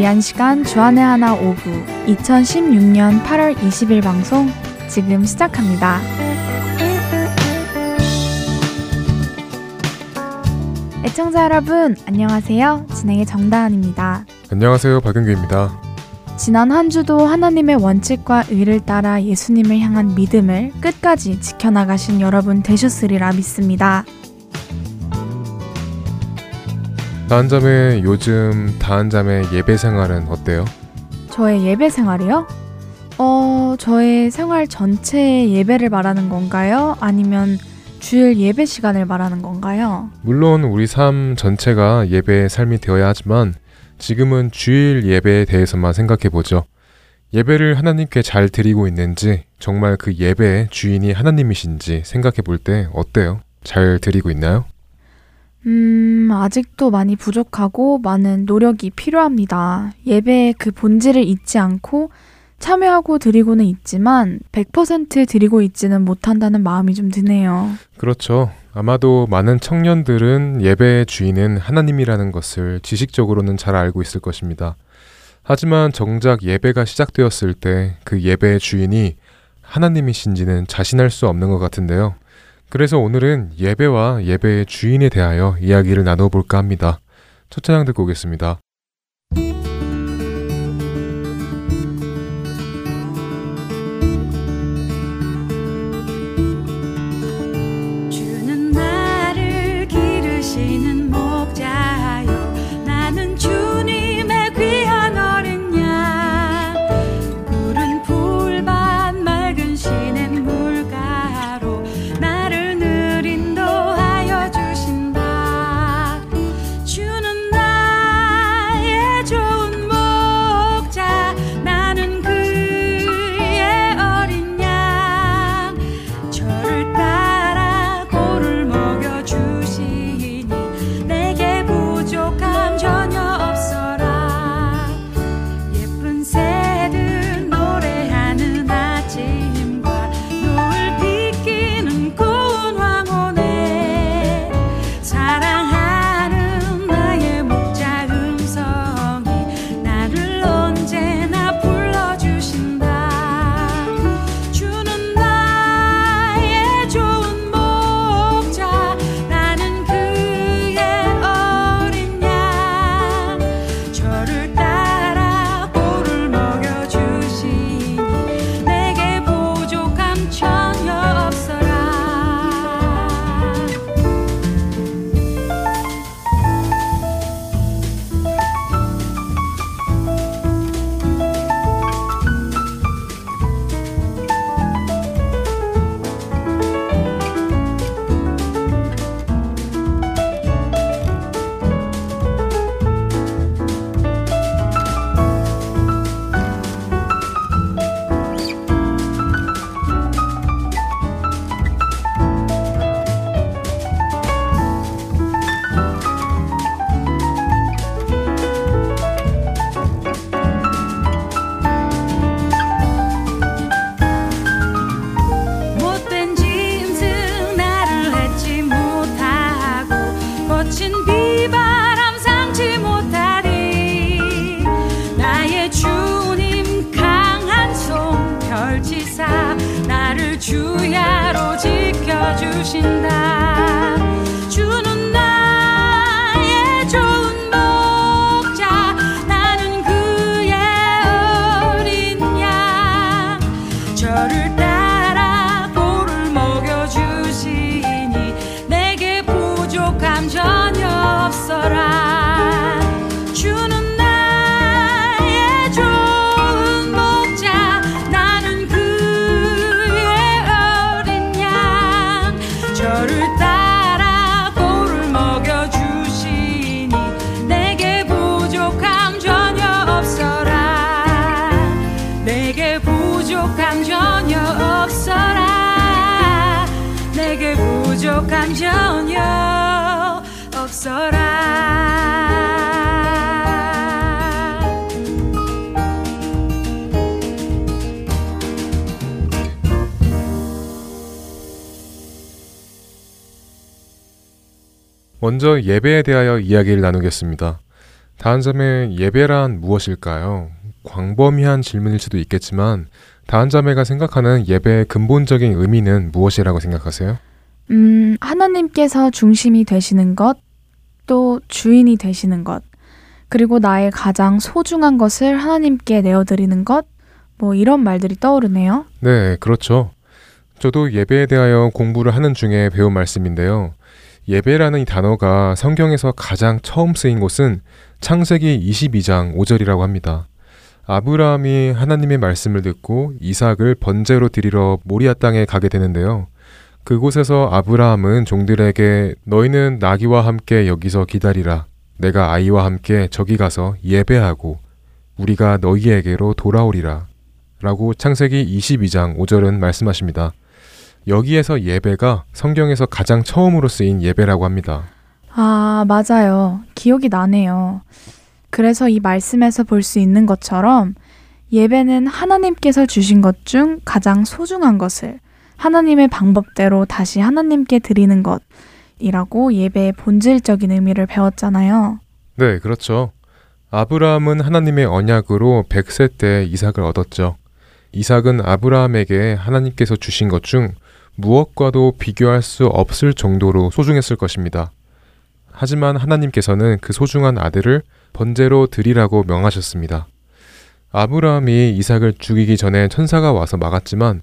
위한 시간 주안의 하나 오부 2016년 8월 20일 방송 지금 시작합니다. 애청자 여러분 안녕하세요. 진행의 정다은입니다. 안녕하세요. 박윤규입니다. 지난 한 주도 하나님의 원칙과 의를 따라 예수님을 향한 믿음을 끝까지 지켜나가신 여러분 되셨으리라 믿습니다. 다한잠의 요즘 다한잠의 예배 생활은 어때요? 저의 예배 생활이요? 어, 저의 생활 전체의 예배를 말하는 건가요? 아니면 주일 예배 시간을 말하는 건가요? 물론 우리 삶 전체가 예배의 삶이 되어야 하지만 지금은 주일 예배에 대해서만 생각해 보죠. 예배를 하나님께 잘 드리고 있는지, 정말 그 예배의 주인이 하나님이신지 생각해 볼 때 어때요? 잘 드리고 있나요? 음, 아직도 많이 부족하고 많은 노력이 필요합니다. 예배의 그 본질을 잊지 않고 참여하고 드리고는 있지만 100% 드리고 있지는 못한다는 마음이 좀 드네요. 그렇죠. 아마도 많은 청년들은 예배의 주인은 하나님이라는 것을 지식적으로는 잘 알고 있을 것입니다. 하지만 정작 예배가 시작되었을 때 그 예배의 주인이 하나님이신지는 자신할 수 없는 것 같은데요. 그래서 오늘은 예배와 예배의 주인에 대하여 이야기를 나눠볼까 합니다. 첫 찬양 듣고 오겠습니다. 먼저 예배에 대하여 이야기를 나누겠습니다. 다한 점의 예배란 무엇일까요? 광범위한 질문일 수도 있겠지만 다한 자매가 생각하는 예배의 근본적인 의미는 무엇이라고 생각하세요? 음, 하나님께서 중심이 되시는 것, 또 주인이 되시는 것, 그리고 나의 가장 소중한 것을 하나님께 내어드리는 것, 뭐 이런 말들이 떠오르네요. 네, 그렇죠. 저도 예배에 대하여 공부를 하는 중에 배운 말씀인데요. 예배라는 이 단어가 성경에서 가장 처음 쓰인 곳은 창세기 22장 5절이라고 합니다. 아브라함이 하나님의 말씀을 듣고 이삭을 번제로 드리러 모리아 땅에 가게 되는데요. 그곳에서 아브라함은 종들에게 너희는 나귀와 함께 여기서 기다리라. 내가 아이와 함께 저기 가서 예배하고 우리가 너희에게로 돌아오리라. 라고 창세기 22장 5절은 말씀하십니다. 여기에서 예배가 성경에서 가장 처음으로 쓰인 예배라고 합니다. 아, 맞아요. 기억이 나네요. 그래서 이 말씀에서 볼 수 있는 것처럼 예배는 하나님께서 주신 것 중 가장 소중한 것을 하나님의 방법대로 다시 하나님께 드리는 것이라고 예배의 본질적인 의미를 배웠잖아요. 네, 그렇죠. 아브라함은 하나님의 언약으로 100세 때 이삭을 얻었죠. 이삭은 아브라함에게 하나님께서 주신 것 중 무엇과도 비교할 수 없을 정도로 소중했을 것입니다. 하지만 하나님께서는 그 소중한 아들을 번제로 드리라고 명하셨습니다. 아브라함이 이삭을 죽이기 전에 천사가 와서 막았지만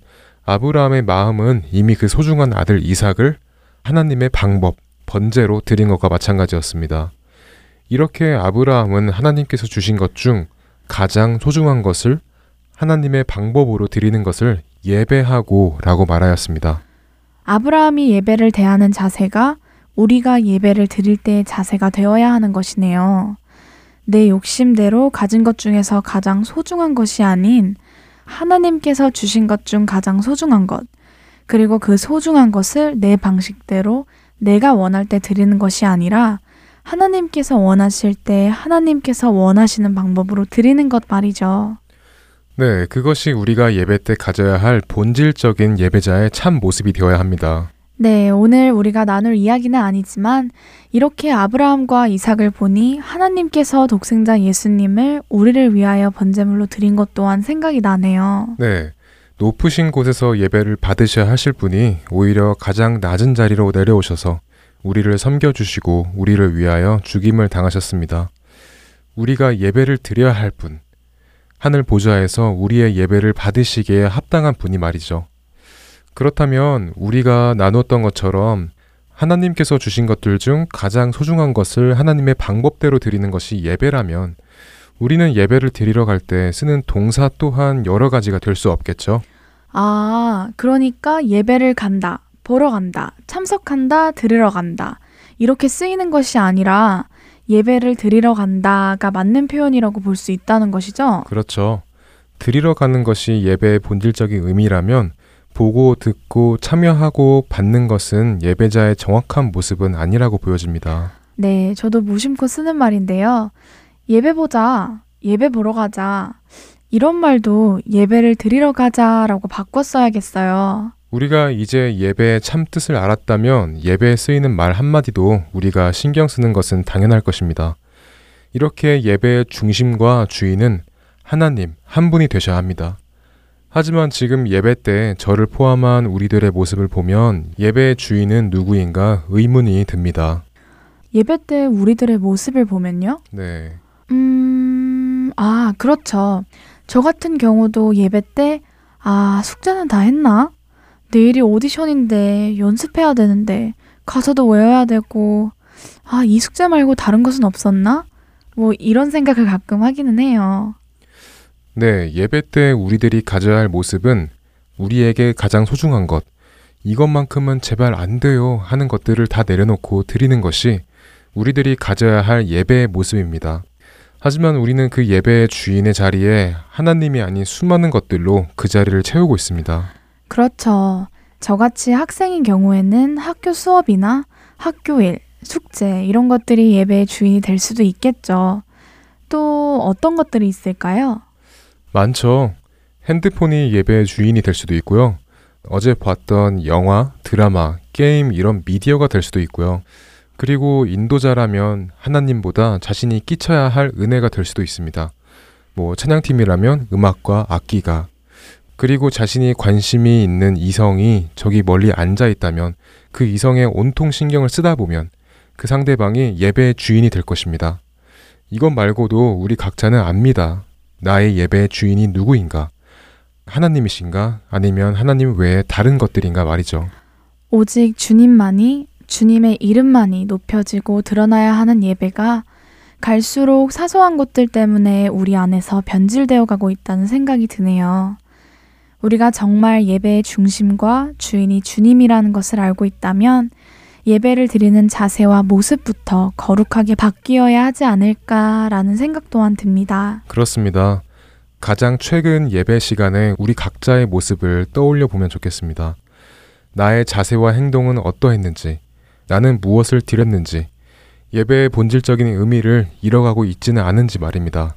아브라함의 마음은 이미 그 소중한 아들 이삭을 하나님의 방법, 번제로 드린 것과 마찬가지였습니다. 이렇게 아브라함은 하나님께서 주신 것 중 가장 소중한 것을 하나님의 방법으로 드리는 것을 예배하고 라고 말하였습니다. 아브라함이 예배를 대하는 자세가 우리가 예배를 드릴 때의 자세가 되어야 하는 것이네요. 내 욕심대로 가진 것 중에서 가장 소중한 것이 아닌 하나님께서 주신 것 중 가장 소중한 것, 그리고 그 소중한 것을 내 방식대로 내가 원할 때 드리는 것이 아니라 하나님께서 원하실 때 하나님께서 원하시는 방법으로 드리는 것 말이죠. 네, 그것이 우리가 예배 때 가져야 할 본질적인 예배자의 참 모습이 되어야 합니다. 네, 오늘 우리가 나눌 이야기는 아니지만 이렇게 아브라함과 이삭을 보니 하나님께서 독생자 예수님을 우리를 위하여 번제물로 드린 것 또한 생각이 나네요. 네. 높으신 곳에서 예배를 받으셔야 하실 분이 오히려 가장 낮은 자리로 내려오셔서 우리를 섬겨 주시고 우리를 위하여 죽임을 당하셨습니다. 우리가 예배를 드려야 할 분, 하늘 보좌에서 우리의 예배를 받으시기에 합당한 분이 말이죠. 그렇다면 우리가 나눴던 것처럼 하나님께서 주신 것들 중 가장 소중한 것을 하나님의 방법대로 드리는 것이 예배라면 우리는 예배를 드리러 갈 때 쓰는 동사 또한 여러 가지가 될 수 없겠죠. 아, 그러니까 예배를 간다, 보러 간다, 참석한다, 들으러 간다. 이렇게 쓰이는 것이 아니라 예배를 드리러 간다가 맞는 표현이라고 볼 수 있다는 것이죠. 그렇죠. 드리러 가는 것이 예배의 본질적인 의미라면 보고 듣고 참여하고 받는 것은 예배자의 정확한 모습은 아니라고 보여집니다. 네, 저도 무심코 쓰는 말인데요. 예배 보자, 예배 보러 가자. 이런 말도 예배를 드리러 가자라고 바꿔 써야겠어요. 우리가 이제 예배의 참 뜻을 알았다면 예배에 쓰이는 말 한마디도 우리가 신경 쓰는 것은 당연할 것입니다. 이렇게 예배의 중심과 주인은 하나님 한 분이 되셔야 합니다. 하지만 지금 예배 때 저를 포함한 우리들의 모습을 보면 예배의 주인은 누구인가 의문이 듭니다. 예배 때 우리들의 모습을 보면요? 네. 음, 아, 그렇죠. 저 같은 경우도 예배 때, 아, 숙제는 다 했나? 내일이 오디션인데 연습해야 되는데 가사도 외워야 되고, 아, 이 숙제 말고 다른 것은 없었나? 뭐 이런 생각을 가끔 하기는 해요. 네, 예배 때 우리들이 가져야 할 모습은 우리에게 가장 소중한 것, 이것만큼은 제발 안 돼요 하는 것들을 다 내려놓고 드리는 것이 우리들이 가져야 할 예배의 모습입니다. 하지만 우리는 그 예배의 주인의 자리에 하나님이 아닌 수많은 것들로 그 자리를 채우고 있습니다. 그렇죠. 저같이 학생인 경우에는 학교 수업이나 학교 일, 숙제 이런 것들이 예배의 주인이 될 수도 있겠죠. 또 어떤 것들이 있을까요? 많죠. 핸드폰이 예배의 주인이 될 수도 있고요. 어제 봤던 영화, 드라마, 게임 이런 미디어가 될 수도 있고요. 그리고 인도자라면 하나님보다 자신이 끼쳐야 할 은혜가 될 수도 있습니다. 뭐 찬양팀이라면 음악과 악기가 그리고 자신이 관심이 있는 이성이 저기 멀리 앉아 있다면 그 이성에 온통 신경을 쓰다 보면 그 상대방이 예배의 주인이 될 것입니다. 이것 말고도 우리 각자는 압니다. 나의 예배의 주인이 누구인가? 하나님이신가? 아니면 하나님 외에 다른 것들인가 말이죠. 오직 주님만이 주님의 이름만이 높여지고 드러나야 하는 예배가 갈수록 사소한 것들 때문에 우리 안에서 변질되어 가고 있다는 생각이 드네요. 우리가 정말 예배의 중심과 주인이 주님이라는 것을 알고 있다면 예배를 드리는 자세와 모습부터 거룩하게 바뀌어야 하지 않을까라는 생각 또한 듭니다. 그렇습니다. 가장 최근 예배 시간에 우리 각자의 모습을 떠올려 보면 좋겠습니다. 나의 자세와 행동은 어떠했는지, 나는 무엇을 드렸는지, 예배의 본질적인 의미를 잃어가고 있지는 않은지 말입니다.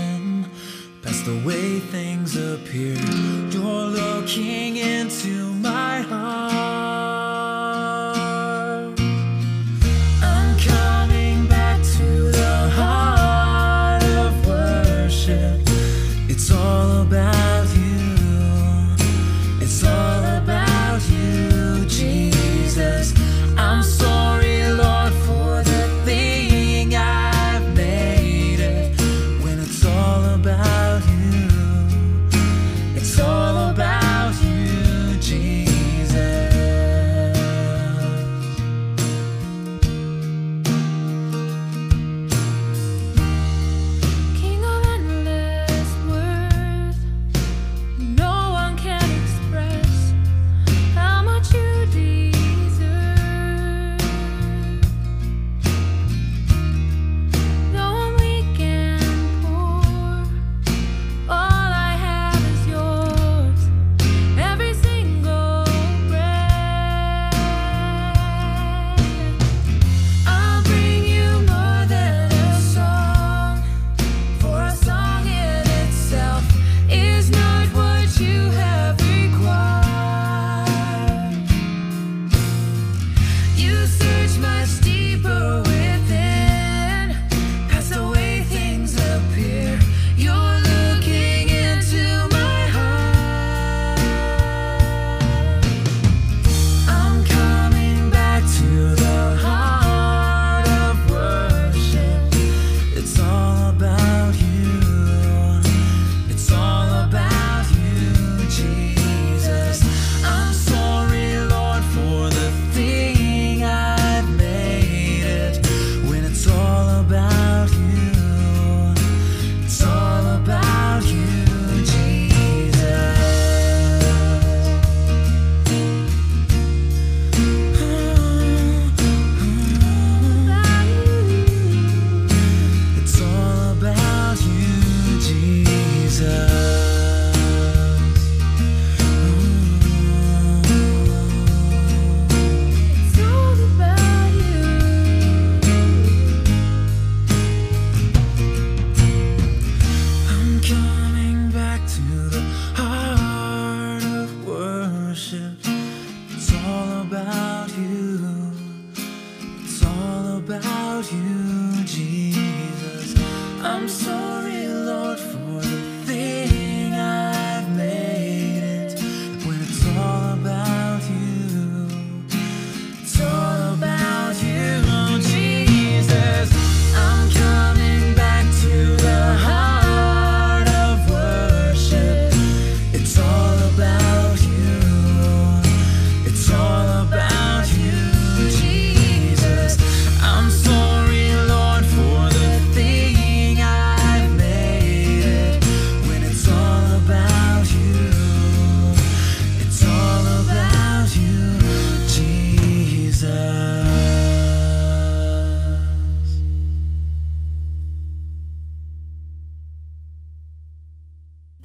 the way things appear. You're looking into my heart.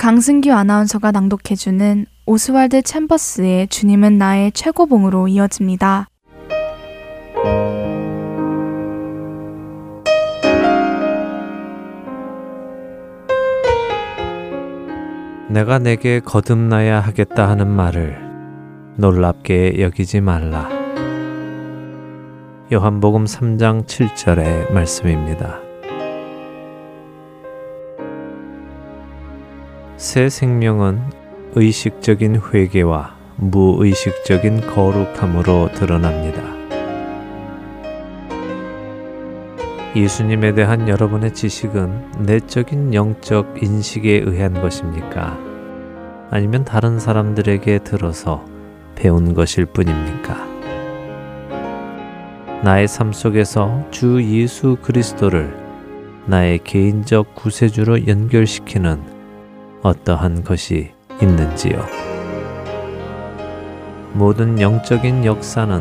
강승규 아나운서가 낭독해주는 오스왈드 챔버스의 주님은 나의 최고봉으로 이어집니다. 내가 내게 거듭나야 하겠다 하는 말을 놀랍게 여기지 말라. 요한복음 3장 7절의 말씀입니다. 새 생명은 의식적인 회개와 무의식적인 거룩함으로 드러납니다. 예수님에 대한 여러분의 지식은 내적인 영적 인식에 의한 것입니까? 아니면 다른 사람들에게 들어서 배운 것일 뿐입니까? 나의 삶 속에서 주 예수 그리스도를 나의 개인적 구세주로 연결시키는 어떠한 것이 있는지요? 모든 영적인 역사는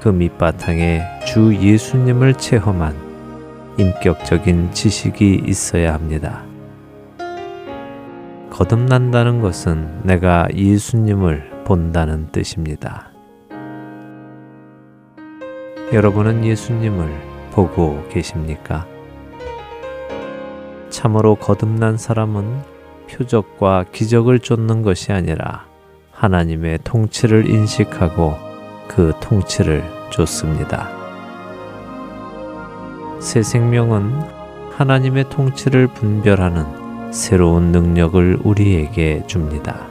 그 밑바탕에 주 예수님을 체험한 인격적인 지식이 있어야 합니다. 거듭난다는 것은 내가 예수님을 본다는 뜻입니다. 여러분은 예수님을 보고 계십니까? 참으로 거듭난 사람은 표적과 기적을 쫓는 것이 아니라 하나님의 통치를 인식하고 그 통치를 쫓습니다. 새 생명은 하나님의 통치를 분별하는 새로운 능력을 우리에게 줍니다.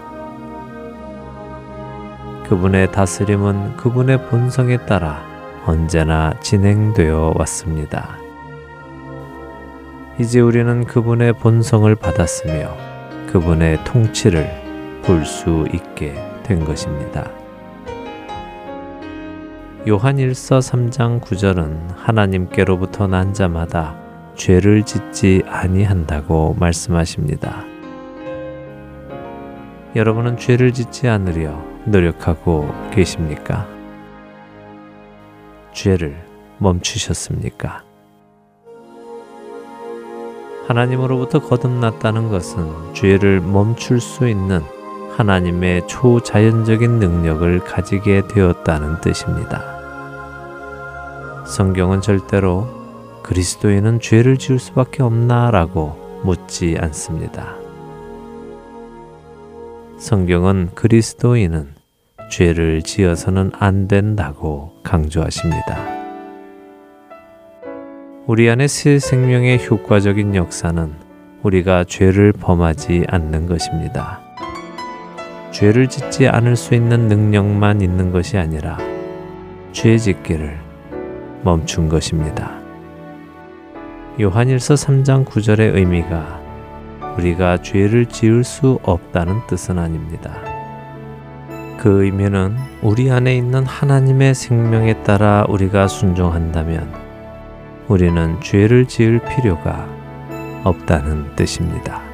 그분의 다스림은 그분의 본성에 따라 언제나 진행되어 왔습니다. 이제 우리는 그분의 본성을 받았으며 그분의 통치를 볼 수 있게 된 것입니다. 요한 1서 3장 9절은 하나님께로부터 난 자마다 죄를 짓지 아니한다고 말씀하십니다. 여러분은 죄를 짓지 않으려 노력하고 계십니까? 죄를 멈추셨습니까? 하나님으로부터 거듭났다는 것은 죄를 멈출 수 있는 하나님의 초자연적인 능력을 가지게 되었다는 뜻입니다. 성경은 절대로 그리스도인은 죄를 지을 수밖에 없나라고 묻지 않습니다. 성경은 그리스도인은 죄를 지어서는 안 된다고 강조하십니다. 우리 안에 새 생명의 효과적인 역사는 우리가 죄를 범하지 않는 것입니다. 죄를 짓지 않을 수 있는 능력만 있는 것이 아니라 죄 짓기를 멈춘 것입니다. 요한일서 3장 9절의 의미가 우리가 죄를 지을 수 없다는 뜻은 아닙니다. 그 의미는 우리 안에 있는 하나님의 생명에 따라 우리가 순종한다면 우리는 죄를 지을 필요가 없다는 뜻입니다.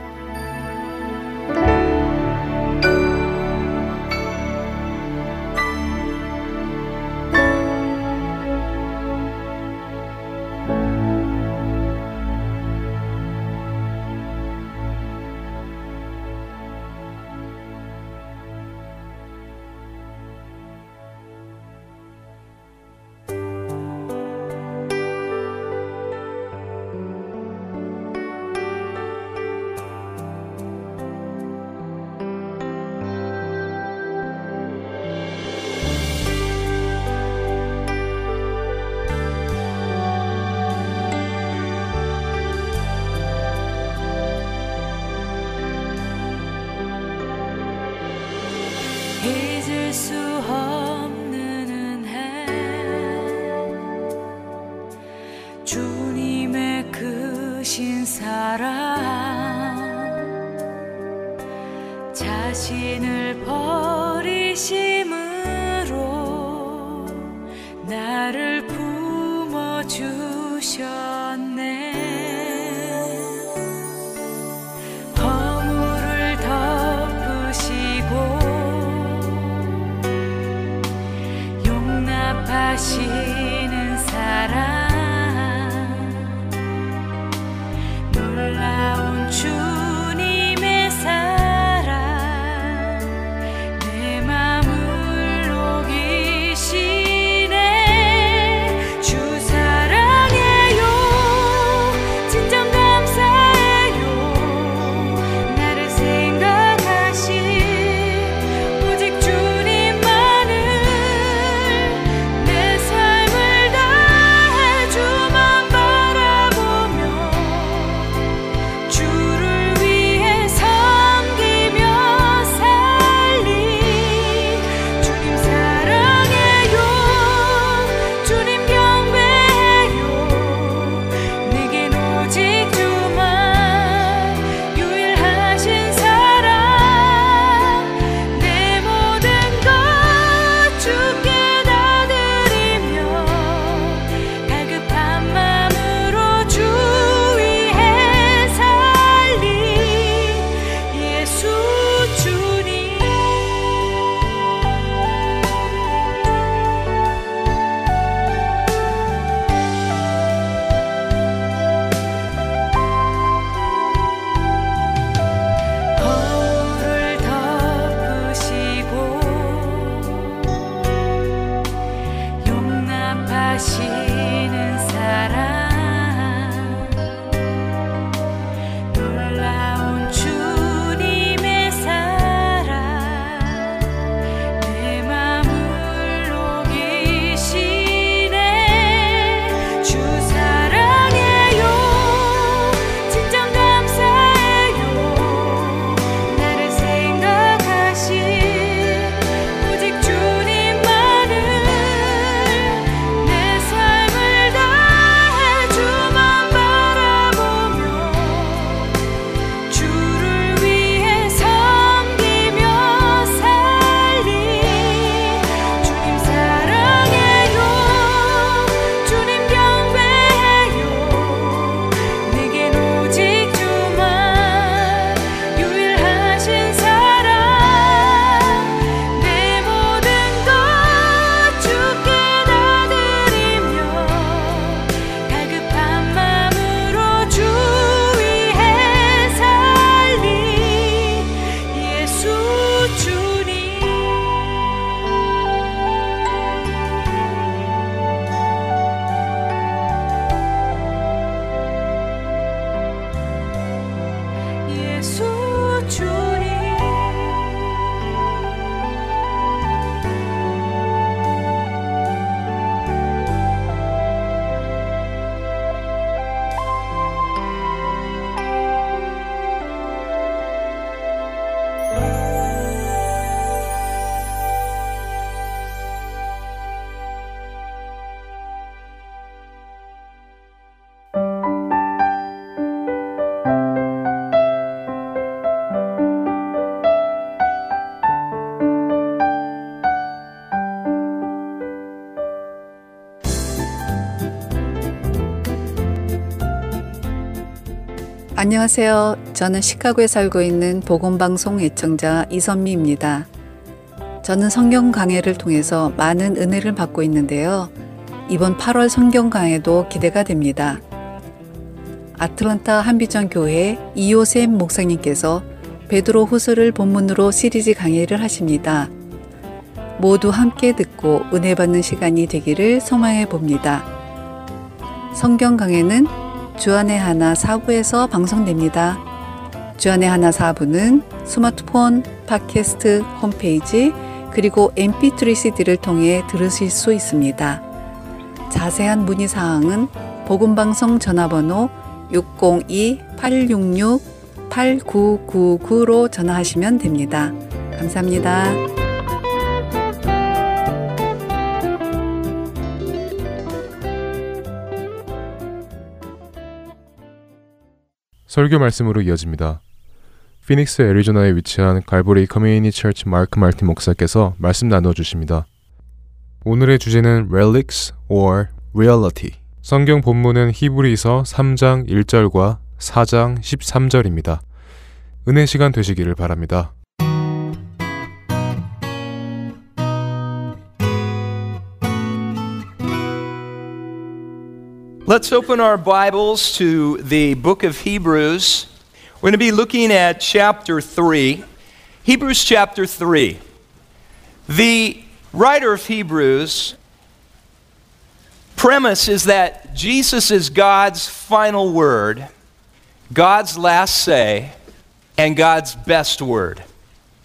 안녕하세요. 저는 시카고에 살고 있는 보건방송 애청자 이선미입니다. 저는 성경 강해를 통해서 많은 은혜를 받고 있는데요. 이번 8월 성경 강해도 기대가 됩니다. 아틀란타 한비전 교회 이호셈 목사님께서 베드로 후서를 본문으로 시리즈 강의를 하십니다. 모두 함께 듣고 은혜 받는 시간이 되기를 소망해 봅니다. 성경 강해는 주안의 하나 사부에서 방송됩니다. 주안의 하나 사부는 스마트폰, 팟캐스트, 홈페이지, 그리고 mp3 cd를 통해 들으실 수 있습니다. 자세한 문의 사항은 복음방송 전화번호 602-866-8999로 전화하시면 됩니다. 감사합니다. 설교 말씀으로 이어집니다. 피닉스 애리조나에 위치한 갈보리 커뮤니티 처치 마크 말틴 목사께서 말씀 나누어 주십니다. 오늘의 주제는 relics or reality. 성경 본문은 히브리서 3장 1절과 4장 13절입니다. 은혜 시간 되시기를 바랍니다. Let's open our Bibles to the book of Hebrews. We're going to be looking at chapter 3. Hebrews chapter 3. The writer of Hebrews premise is that Jesus is God's final word, God's last say, and God's best word.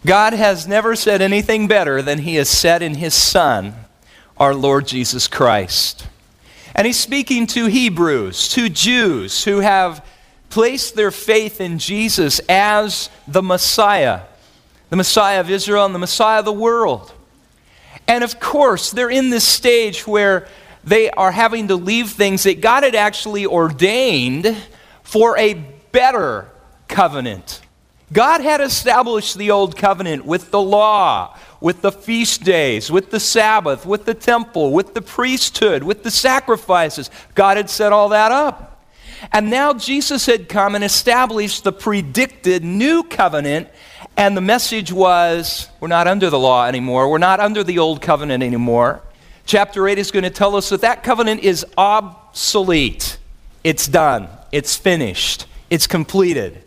God has never said anything better than he has said in his Son, our Lord Jesus Christ. And he's speaking to Hebrews, to Jews who have placed their faith in Jesus as the Messiah, the Messiah of Israel and the Messiah of the world. And of course, they're in this stage where they are having to leave things that God had actually ordained for a better covenant. God had established the old covenant with the law, with the feast days, with the Sabbath, with the temple, with the priesthood, with the sacrifices. God had set all that up. And now Jesus had come and established the predicted new covenant. And the message was we're not under the law anymore, we're not under the old covenant anymore. Chapter 8 is going to tell us that that covenant is obsolete. It's done, it's finished, it's completed.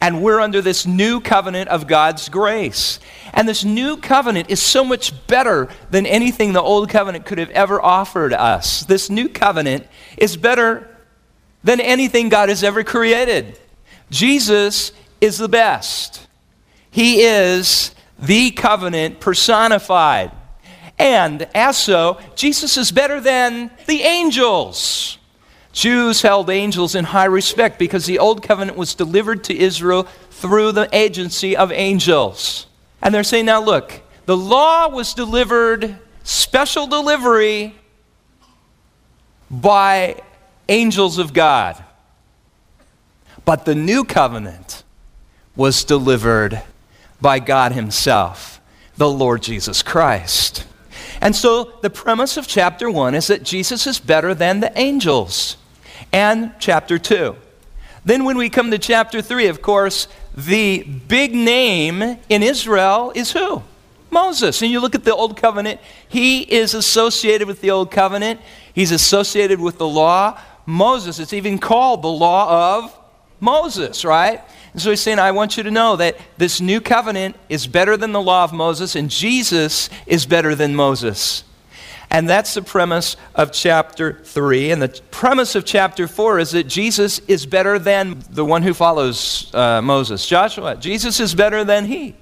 And we're under this new covenant of God's grace. And this new covenant is so much better than anything the old covenant could have ever offered us. This new covenant is better than anything God has ever created. Jesus is the best. He is the covenant personified. And as so, Jesus is better than the angels. Jews held angels in high respect because the Old Covenant was delivered to Israel through the agency of angels. And they're saying, now look, the law was delivered, special delivery, by angels of God. But the new covenant was delivered by God Himself, the Lord Jesus Christ. And so the premise of chapter 1 is that Jesus is better than the angels and chapter 2. Then, when we come to chapter 3, of course, the big name in Israel is who? Moses. And you look at the Old Covenant, he is associated with the Old Covenant, he's associated with the law. Moses, it's even called the law of Moses, right? And so he's saying, I want you to know that this new covenant is better than the law of Moses, and Jesus is better than Moses. And that's the premise of chapter 3. And the premise of chapter 4 is that Jesus is better than the one who follows uh, Moses, Joshua. Jesus is better than he.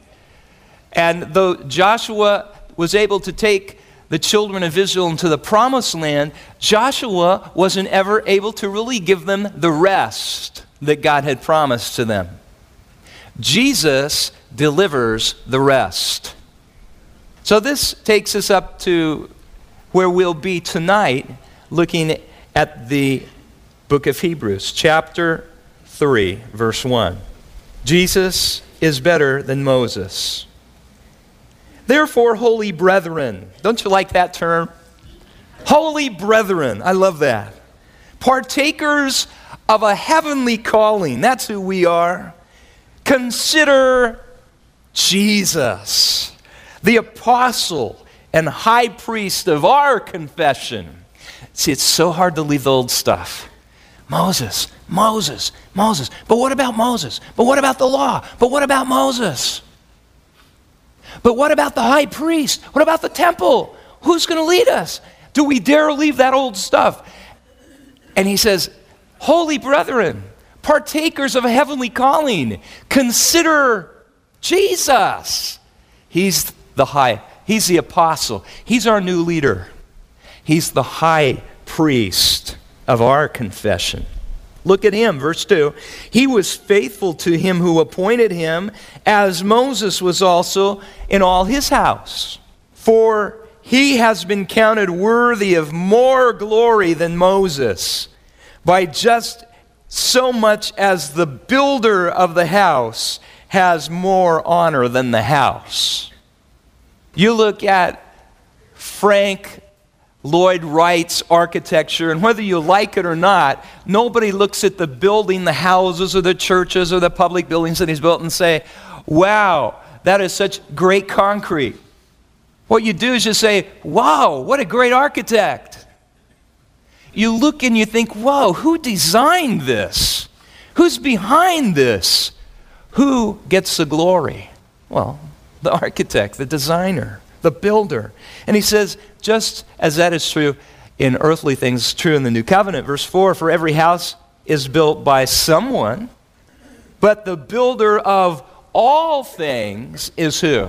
And though Joshua was able to take the children of Israel into the promised land, Joshua wasn't ever able to really give them the rest that God had promised to them. Jesus delivers the rest. So this takes us up to where we'll be tonight looking at the book of Hebrews, chapter 3, verse 1. Jesus is better than Moses. Therefore, holy brethren, don't you like that term? Holy brethren, I love that. Partakers of a heavenly calling. That's who we are. Consider Jesus, the apostle and high priest of our confession. See, it's so hard to leave the old stuff. Moses, Moses, Moses. But what about Moses? But what about the law? But what about Moses? But what about the high priest? What about the temple? Who's going to lead us? Do we dare leave that old stuff? And he says, Holy brethren, partakers of a heavenly calling, consider Jesus. He's the high, he's the apostle, he's our new leader, he's the high priest of our confession. Look at him, verse 2. He was faithful to him who appointed him, as Moses was also in all his house. For he has been counted worthy of more glory than Moses, by just so much as the builder of the house has more honor than the house. You look at Frank Lloyd Wright's architecture, and whether you like it or not, nobody looks at the building, the houses, or the churches, or the public buildings that he's built and say, wow, that is such great concrete. What you do is just say, wow, what a great architect. You look and you think, whoa, who designed this? Who's behind this? Who gets the glory? Well, the architect, the designer, the builder. And he says, just as that is true in earthly things, true in the new covenant. Verse 4 For every house is built by someone, but the builder of all things is who?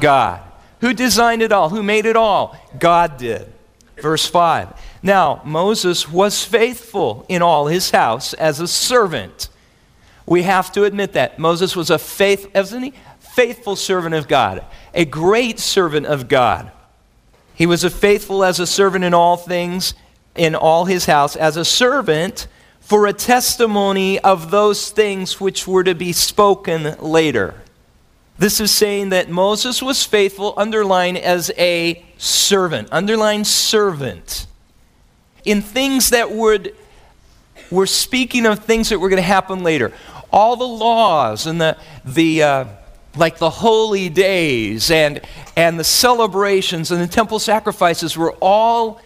God. Who designed it all? Who made it all? God did. Verse 5. Now, Moses was faithful in all his house as a servant. We have to admit that. Moses was a faith, isn't he? Faithful servant of God, a great servant of God. He was a faithful as a servant in all things, in all his house, as a servant for a testimony of those things which were to be spoken later. This is saying that Moses was faithful, underlined as a servant, underlined servant, in things that would, we're speaking of things that were going to happen later. All the laws and the, the, uh, like the holy days and, and the celebrations and the temple sacrifices were all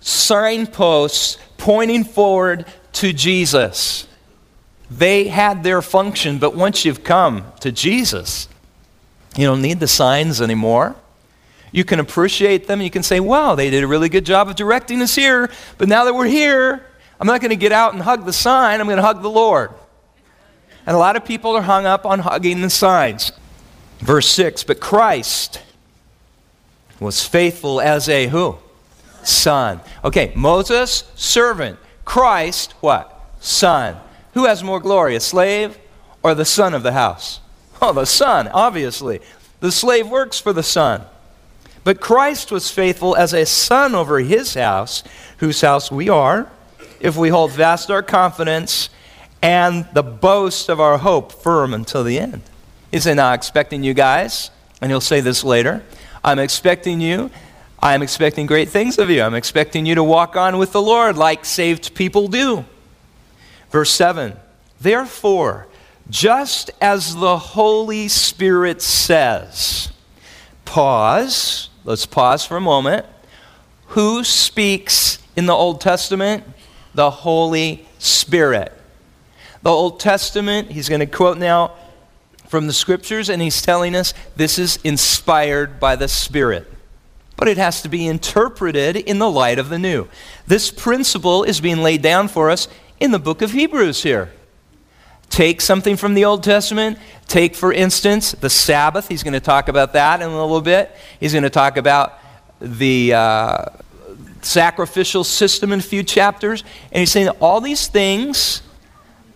signposts pointing forward to Jesus. They had their function, but once you've come to Jesus, you don't need the signs anymore. You can appreciate them. You can say, wow, they did a really good job of directing us here, but now that we're here, I'm not going to get out and hug the sign, I'm going to hug the Lord. And a lot of people are hung up on hugging the signs. Verse 6 But Christ was faithful as a who? Son. Okay, Moses, servant. Christ, what? Son. Who has more glory, a slave or the son of the house? Oh, the son, obviously. The slave works for the son. But Christ was faithful as a son over his house, whose house we are, if we hold fast our confidence and the boast of our hope firm until the end. He said, Now, expecting you guys, and he'll say this later, I'm expecting you. I'm expecting great things of you. I'm expecting you to walk on with the Lord like saved people do. Verse 7 Therefore, just as the Holy Spirit says, pause, let's pause for a moment. Who speaks in the Old Testament? The Holy Spirit the Old Testament. He's going to quote now from the scriptures, and he's telling us this is inspired by the Spirit. But it has to be interpreted in the light of the new. This principle is being laid down for us in the book of Hebrews here. Take something from the Old Testament. Take, for instance, the Sabbath. He's going to talk about that in a little bit. He's going to talk about the uh, sacrificial system in a few chapters. And he's saying all these things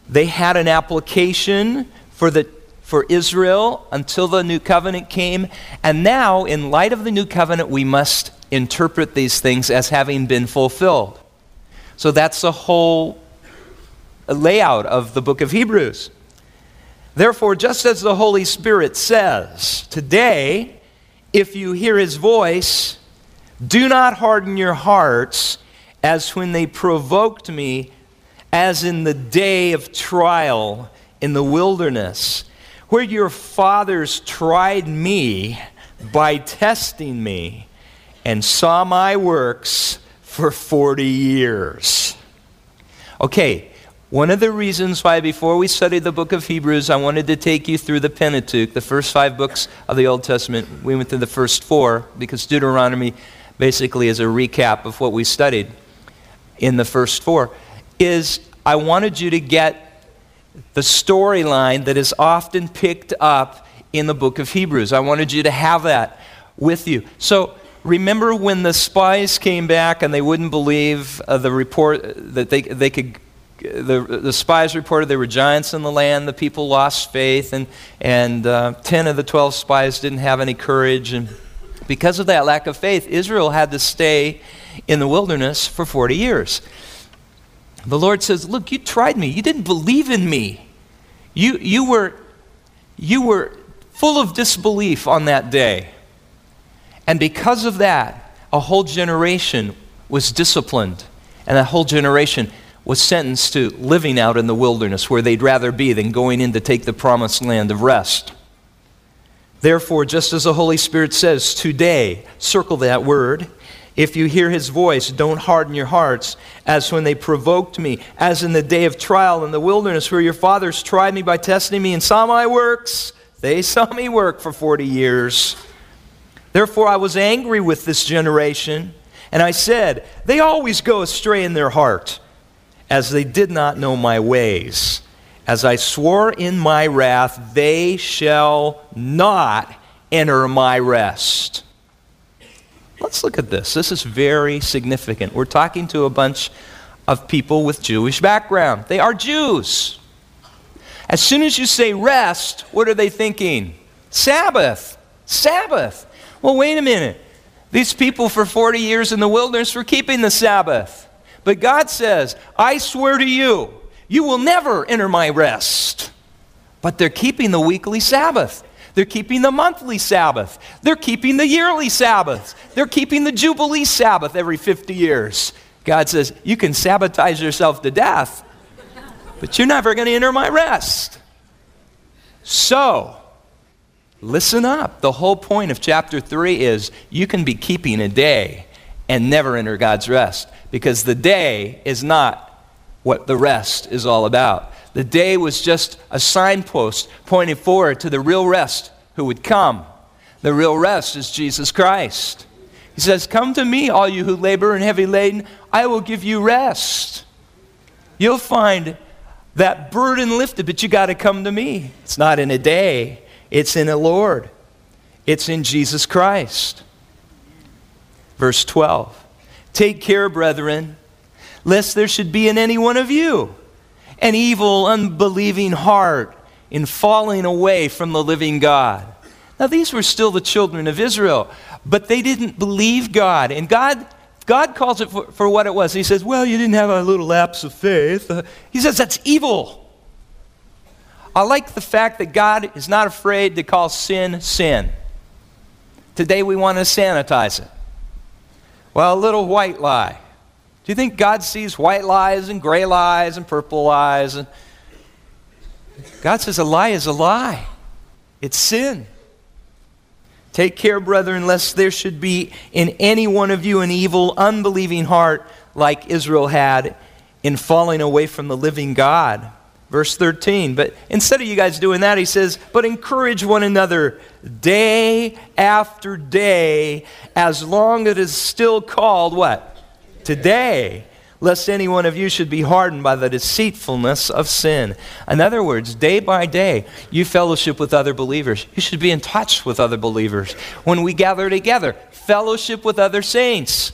they had an application for, the, for Israel until the new covenant came. And now, in light of the new covenant, we must interpret these things as having been fulfilled. So that's the whole layout of the book of Hebrews. Therefore, just as the Holy Spirit says, today, if you hear his voice, do not harden your hearts as when they provoked me as in the day of trial in the wilderness, where your fathers tried me by testing me and saw my works for 40 years. Okay, one of the reasons why, before we studied the book of Hebrews, I wanted to take you through the Pentateuch, the first five books of the Old Testament. We went through the first four because Deuteronomy basically is a recap of what we studied in the first four. Is I wanted you to get the storyline that is often picked up in the book of Hebrews. I wanted you to have that with you. So, remember when the spies came back and they wouldn't believe uh, the report that they, they could the, the spies reported there were giants in the land. The people lost faith, and, and uh, 10 of the 12 spies didn't have any courage. And because of that lack of faith, Israel had to stay in the wilderness for 40 years. The Lord says, Look, you tried me. You didn't believe in me. You, you, were, you were full of disbelief on that day. And because of that, a whole generation was disciplined. And a whole generation was sentenced to living out in the wilderness where they'd rather be than going in to take the promised land of rest. Therefore, just as the Holy Spirit says, today, circle that word. If you hear his voice, don't harden your hearts, as when they provoked me, as in the day of trial in the wilderness, where your fathers tried me by testing me and saw my works. They saw me work for 40 years. Therefore, I was angry with this generation, and I said, They always go astray in their heart as they did not know my ways. As I swore in my wrath, they shall not enter my rest. Let's look at this. This is very significant. We're talking to a bunch of people with Jewish background. They are Jews. As soon as you say rest, what are they thinking? Sabbath. Sabbath. Well, wait a minute. These people for 40 years in the wilderness were keeping the Sabbath. But God says, I swear to you, you will never enter my rest. But they're keeping the weekly Sabbath. They're keeping the monthly Sabbath. They're keeping the yearly Sabbath. They're keeping the Jubilee Sabbath every 50 years. God says, You can sabotage yourself to death, but you're never going to enter my rest. So, listen up. The whole point of chapter 3 is you can be keeping a day and never enter God's rest because the day is not what the rest is all about. The day was just a signpost pointing forward to the real rest who would come. The real rest is Jesus Christ. He says, Come to me, all you who labor and heavy laden, I will give you rest. You'll find that burden lifted, but you got to come to me. It's not in a day, it's in a Lord, it's in Jesus Christ. Verse 12. Take care, brethren, lest there should be in any one of you an evil, unbelieving heart in falling away from the living God. Now, these were still the children of Israel, but they didn't believe God. And God, God calls it for, for what it was. He says, Well, you didn't have a little lapse of faith. Uh, he says, That's evil. I like the fact that God is not afraid to call sin sin. Today we want to sanitize it. Well, a little white lie. Do you think God sees white lies and gray lies and purple lies? And God says a lie is a lie. It's sin. Take care, brethren, lest there should be in any one of you an evil, unbelieving heart like Israel had in falling away from the living God. Verse 13. But instead of you guys doing that, he says, But encourage one another day after day, as long as it is still called what? Today. Lest any one of you should be hardened by the deceitfulness of sin. In other words, day by day, you fellowship with other believers. You should be in touch with other believers. When we gather together, fellowship with other saints.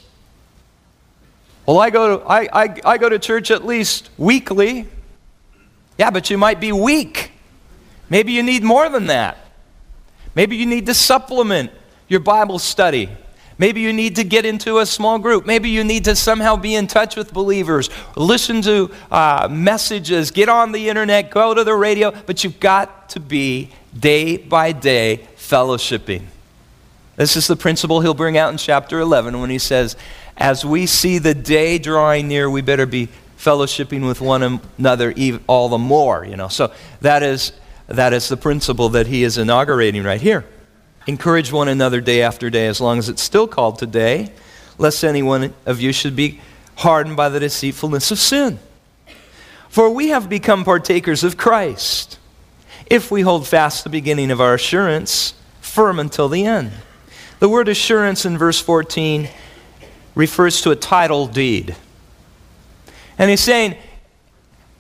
Well, I go to, I, I, I go to church at least weekly. Yeah, but you might be weak. Maybe you need more than that. Maybe you need to supplement your Bible study. Maybe you need to get into a small group. Maybe you need to somehow be in touch with believers, listen to uh, messages, get on the internet, go to the radio, but you've got to be day by day fellowshipping. This is the principle he'll bring out in chapter 11 when he says, As we see the day drawing near, we better be fellowshipping with one another all the more, you know. So that is, that is the principle that he is inaugurating right here. Encourage one another day after day, as long as it's still called today, lest any one of you should be hardened by the deceitfulness of sin. For we have become partakers of Christ, if we hold fast the beginning of our assurance firm until the end. The word assurance in verse 14 refers to a title deed. And he's saying,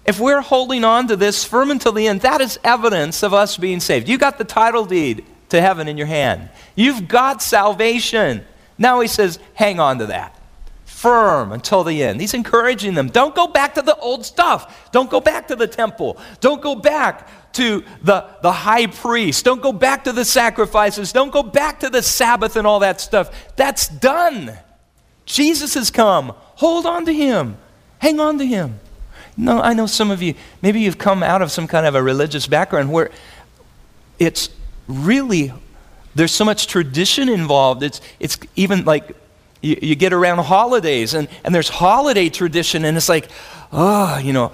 if we're holding on to this firm until the end, that is evidence of us being saved. You got the title deed to heaven in your hand. You've got salvation. Now he says, hang on to that. Firm until the end. He's encouraging them. Don't go back to the old stuff. Don't go back to the temple. Don't go back to the, the high priest. Don't go back to the sacrifices. Don't go back to the Sabbath and all that stuff. That's done. Jesus has come. Hold on to him. Hang on to him. No, I know some of you, maybe you've come out of some kind of a religious background where it's really, there's so much tradition involved. It's, it's even like you, you get around holidays and, and there's holiday tradition, and it's like, oh, you know,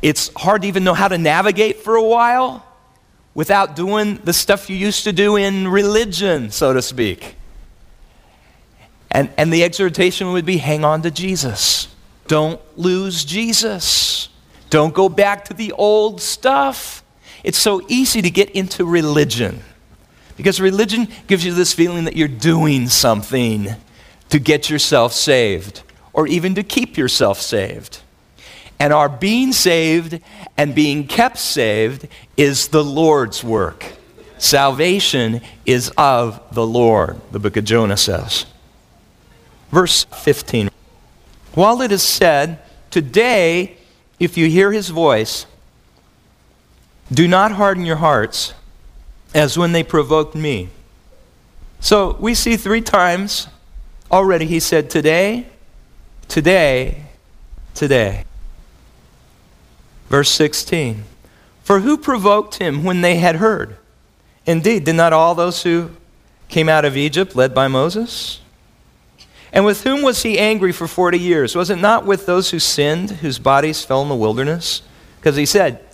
it's hard to even know how to navigate for a while without doing the stuff you used to do in religion, so to speak. And, and the exhortation would be hang on to Jesus. Don't lose Jesus. Don't go back to the old stuff. It's so easy to get into religion because religion gives you this feeling that you're doing something to get yourself saved or even to keep yourself saved. And our being saved and being kept saved is the Lord's work. Salvation is of the Lord, the book of Jonah says. Verse 15. While it is said, Today, if you hear his voice, do not harden your hearts as when they provoked me. So we see three times already he said, Today, today, today. Verse 16 For who provoked him when they had heard? Indeed, did not all those who came out of Egypt led by Moses? And with whom was he angry for 40 years? Was it not with those who sinned, whose bodies fell in the wilderness? Because he said,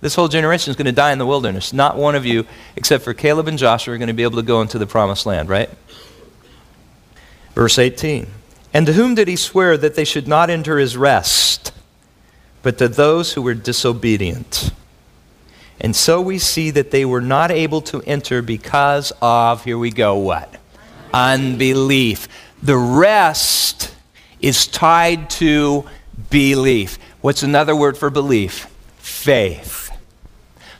This whole generation is going to die in the wilderness. Not one of you, except for Caleb and Joshua, are going to be able to go into the promised land, right? Verse 18 And to whom did he swear that they should not enter his rest, but to those who were disobedient? And so we see that they were not able to enter because of, here we go, what? Unbelief. The rest is tied to belief. What's another word for belief? Faith.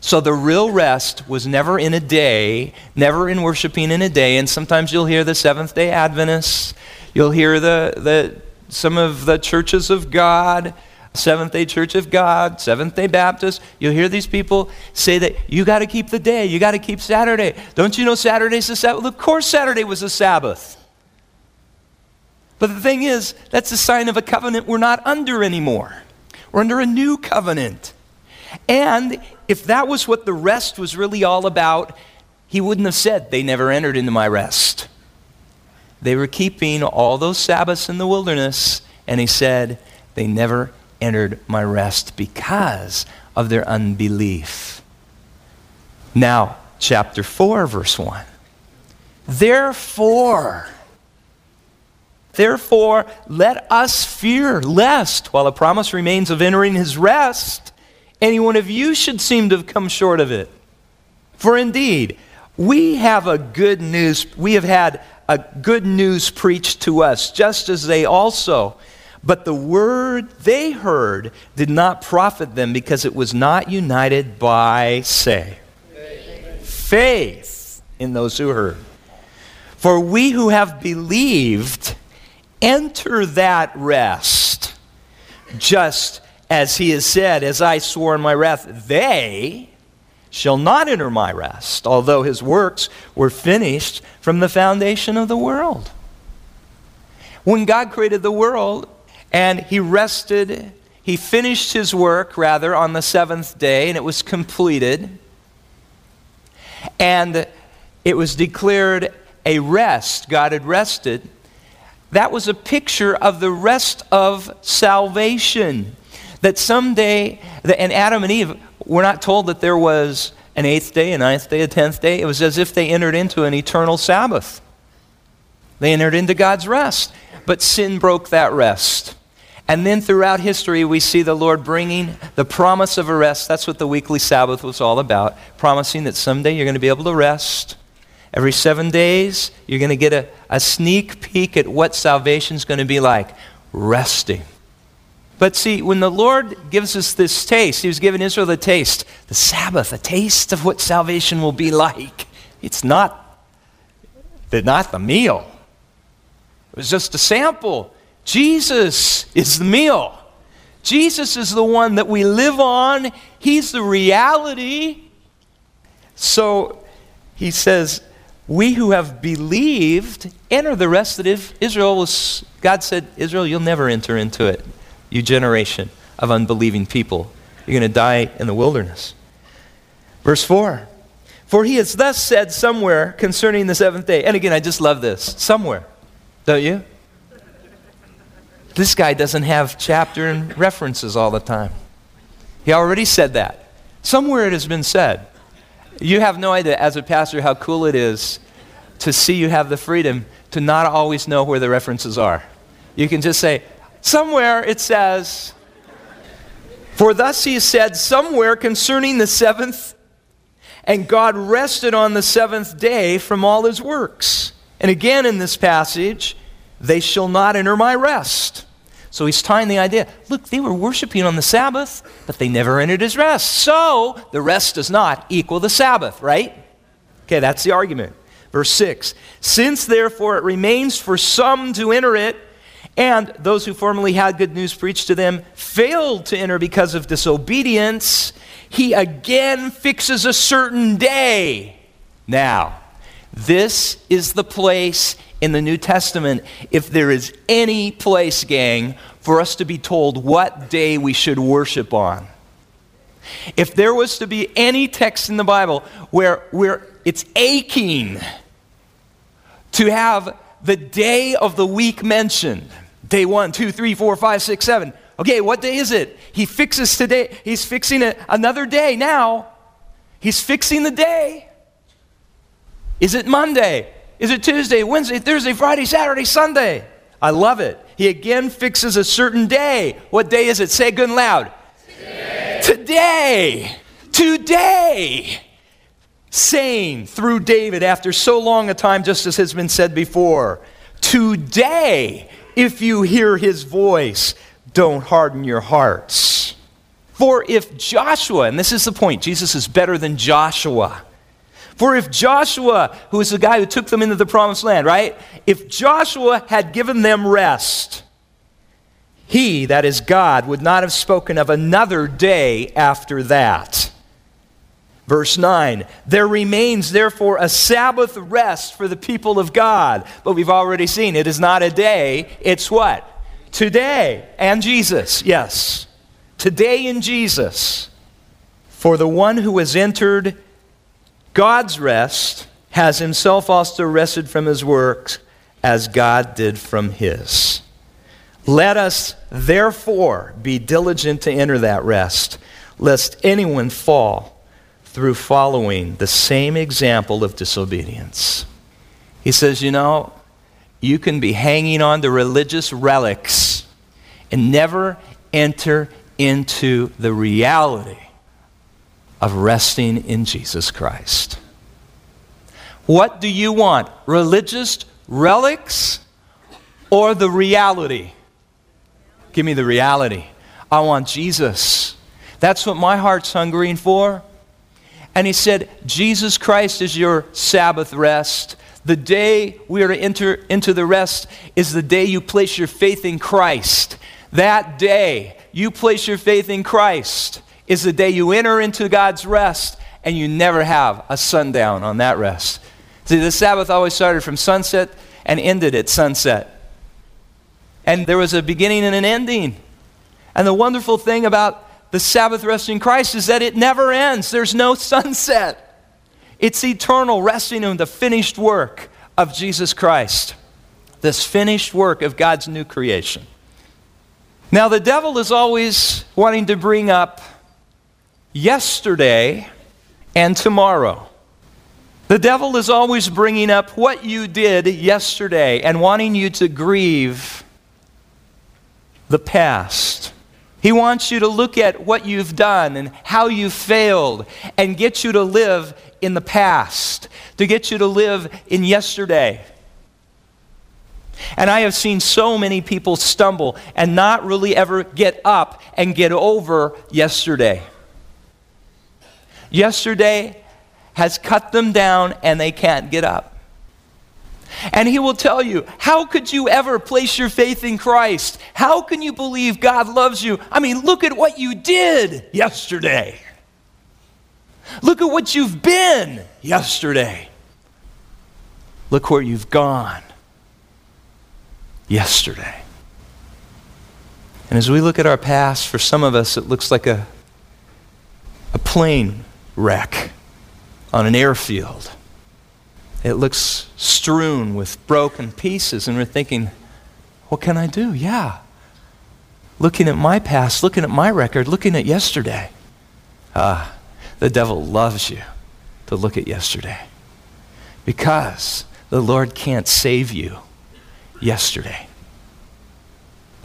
So the real rest was never in a day, never in worshiping in a day. And sometimes you'll hear the Seventh day Adventists, you'll hear the, the, some of the churches of God, Seventh day Church of God, Seventh day Baptist. You'll hear these people say that you got to keep the day, you got to keep Saturday. Don't you know Saturday's the Sabbath? Of course, Saturday was a Sabbath. But the thing is, that's a sign of a covenant we're not under anymore. We're under a new covenant. And if that was what the rest was really all about, he wouldn't have said, They never entered into my rest. They were keeping all those Sabbaths in the wilderness, and he said, They never entered my rest because of their unbelief. Now, chapter 4, verse 1. Therefore, Therefore, let us fear lest, while a promise remains of entering his rest, any one of you should seem to have come short of it. For indeed, we have a good news, we have had a good news preached to us, just as they also. But the word they heard did not profit them because it was not united by, say, faith, faith in those who heard. For we who have believed, enter that rest, just as he has said, As I swore in my wrath, they shall not enter my rest, although his works were finished from the foundation of the world. When God created the world and he rested, he finished his work, rather, on the seventh day, and it was completed. And it was declared a rest. God had rested that was a picture of the rest of salvation. That someday, and Adam and Eve were not told that there was an eighth day, a ninth day, a tenth day. It was as if they entered into an eternal Sabbath. They entered into God's rest. But sin broke that rest. And then throughout history, we see the Lord bringing the promise of a rest. That's what the weekly Sabbath was all about, promising that someday you're going to be able to rest. Every seven days, you're going to get a, a sneak peek at what salvation's going to be like resting. But see, when the Lord gives us this taste, He was giving Israel the taste, the Sabbath, a taste of what salvation will be like. It's not not the meal, it was just a sample. Jesus is the meal. Jesus is the one that we live on. He's the reality. So he says, We who have believed enter the rest that if Israel was, God said, Israel, you'll never enter into it, you generation of unbelieving people. You're going to die in the wilderness. Verse 4 For he has thus said somewhere concerning the seventh day. And again, I just love this. Somewhere. Don't you? This guy doesn't have chapter and references all the time. He already said that. Somewhere it has been said. You have no idea, as a pastor, how cool it is to see you have the freedom to not always know where the references are. You can just say, somewhere it says, For thus he said, somewhere concerning the seventh, and God rested on the seventh day from all his works. And again in this passage, they shall not enter my rest. So he's tying the idea look, they were worshiping on the Sabbath, but they never entered his rest. So the rest does not equal the Sabbath, right? Okay, that's the argument. Verse 6 Since therefore it remains for some to enter it, and those who formerly had good news preached to them failed to enter because of disobedience, he again fixes a certain day. Now, this is the place in the New Testament, if there is any place, gang, for us to be told what day we should worship on. If there was to be any text in the Bible where, where it's aching to have the day of the week mentioned, day one, two, three, four, five, six, seven. Okay, what day is it? He fixes today. He's fixing a, another day now. He's fixing the day. Is it Monday? Is it Tuesday, Wednesday, Thursday, Friday, Saturday, Sunday? I love it. He again fixes a certain day. What day is it? Say good and loud. Today. Today. Today. Saying through David after so long a time, just as has been said before, today, if you hear his voice, don't harden your hearts. For if Joshua, and this is the point, Jesus is better than Joshua. For if Joshua, who is the guy who took them into the promised land, right? If Joshua had given them rest, he, that is God, would not have spoken of another day after that. Verse 9, there remains therefore a Sabbath rest for the people of God. But we've already seen it is not a day, it's what? Today. And Jesus, yes. Today in Jesus. For the one who has entered God's rest has himself also rested from his works as God did from his. Let us therefore be diligent to enter that rest, lest anyone fall through following the same example of disobedience. He says, You know, you can be hanging on to religious relics and never enter into the reality of resting in Jesus Christ. What do you want? Religious relics or the reality? Give me the reality. I want Jesus. That's what my heart's hungering for. And he said, Jesus Christ is your Sabbath rest. The day we are to enter into the rest is the day you place your faith in Christ. That day you place your faith in Christ is the day you enter into God's rest and you never have a sundown on that rest. See, the Sabbath always started from sunset and ended at sunset. And there was a beginning and an ending. And the wonderful thing about the Sabbath rest in Christ is that it never ends, there's no sunset. It's eternal, resting in the finished work of Jesus Christ. this finished work of God's new creation. Now, the devil is always wanting to bring up yesterday and tomorrow. The devil is always bringing up what you did yesterday and wanting you to grieve the past. He wants you to look at what you've done and how you failed and get you to live in the past, to get you to live in yesterday. And I have seen so many people stumble and not really ever get up and get over yesterday. Yesterday has cut them down and they can't get up. And he will tell you, How could you ever place your faith in Christ? How can you believe God loves you? I mean, look at what you did yesterday. Look at what you've been yesterday. Look where you've gone yesterday. And as we look at our past, for some of us, it looks like a, a plane wreck on an airfield. It looks strewn with broken pieces, and we're thinking, what can I do? Yeah. Looking at my past, looking at my record, looking at yesterday. Ah, the devil loves you to look at yesterday because the Lord can't save you yesterday.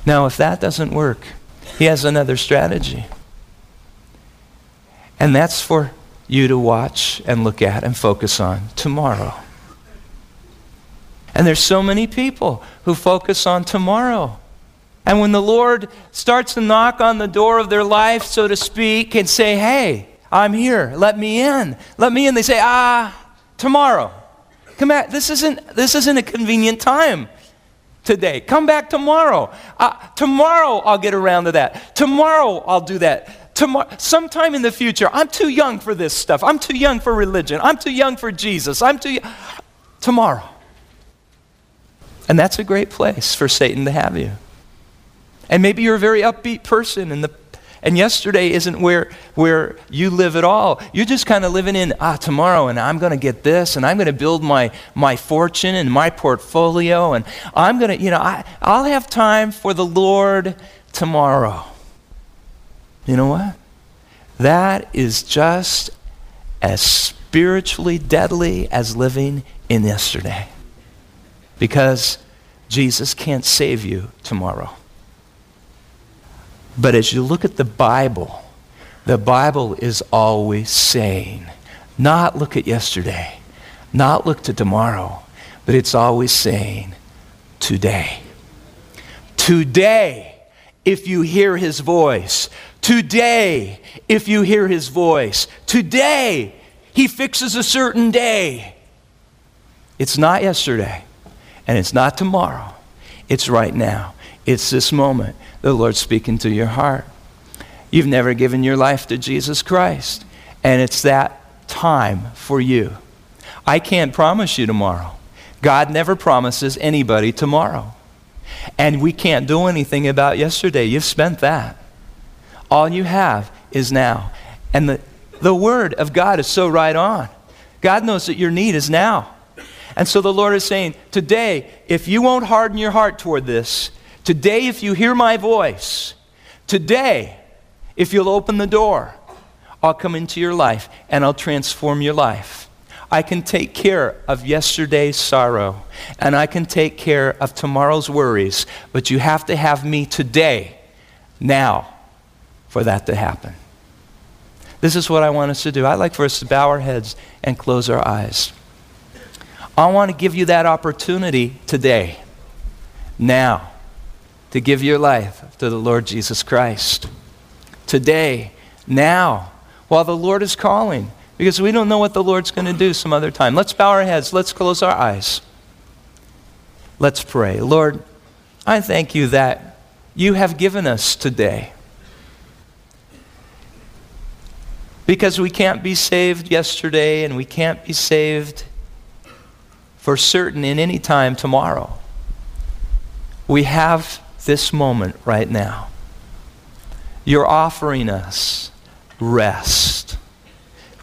Now, if that doesn't work, he has another strategy. And that's for you to watch and look at and focus on tomorrow. And there's so many people who focus on tomorrow. And when the Lord starts to knock on the door of their life, so to speak, and say, Hey, I'm here, let me in, let me in, they say, Ah, tomorrow. Come back. This isn't, this isn't a convenient time today. Come back tomorrow. Uh, tomorrow I'll get around to that. Tomorrow I'll do that. Tomorrow, sometime in the future. I'm too young for this stuff. I'm too young for religion. I'm too young for Jesus. I'm too. Tomorrow. And that's a great place for Satan to have you. And maybe you're a very upbeat person and the and yesterday isn't where, where you live at all. You're just kind of living in, ah, tomorrow, and I'm going to get this, and I'm going to build my, my fortune and my portfolio, and I'm going to, you know, I, I'll have time for the Lord tomorrow. You know what? That is just as spiritually deadly as living in yesterday. Because Jesus can't save you tomorrow. But as you look at the Bible, the Bible is always saying, not look at yesterday, not look to tomorrow, but it's always saying, today. Today, if you hear his voice. Today, if you hear his voice. Today, he fixes a certain day. It's not yesterday, and it's not tomorrow. It's right now. It's this moment the Lord's speaking to your heart. You've never given your life to Jesus Christ, and it's that time for you. I can't promise you tomorrow. God never promises anybody tomorrow. And we can't do anything about yesterday. You've spent that. All you have is now. And the, the Word of God is so right on. God knows that your need is now. And so the Lord is saying, today, if you won't harden your heart toward this, Today, if you hear my voice, today, if you'll open the door, I'll come into your life and I'll transform your life. I can take care of yesterday's sorrow and I can take care of tomorrow's worries, but you have to have me today, now, for that to happen. This is what I want us to do. I'd like for us to bow our heads and close our eyes. I want to give you that opportunity today, now to give your life to the Lord Jesus Christ. Today, now, while the Lord is calling, because we don't know what the Lord's going to do some other time. Let's bow our heads, let's close our eyes. Let's pray. Lord, I thank you that you have given us today. Because we can't be saved yesterday and we can't be saved for certain in any time tomorrow. We have this moment right now. You're offering us rest,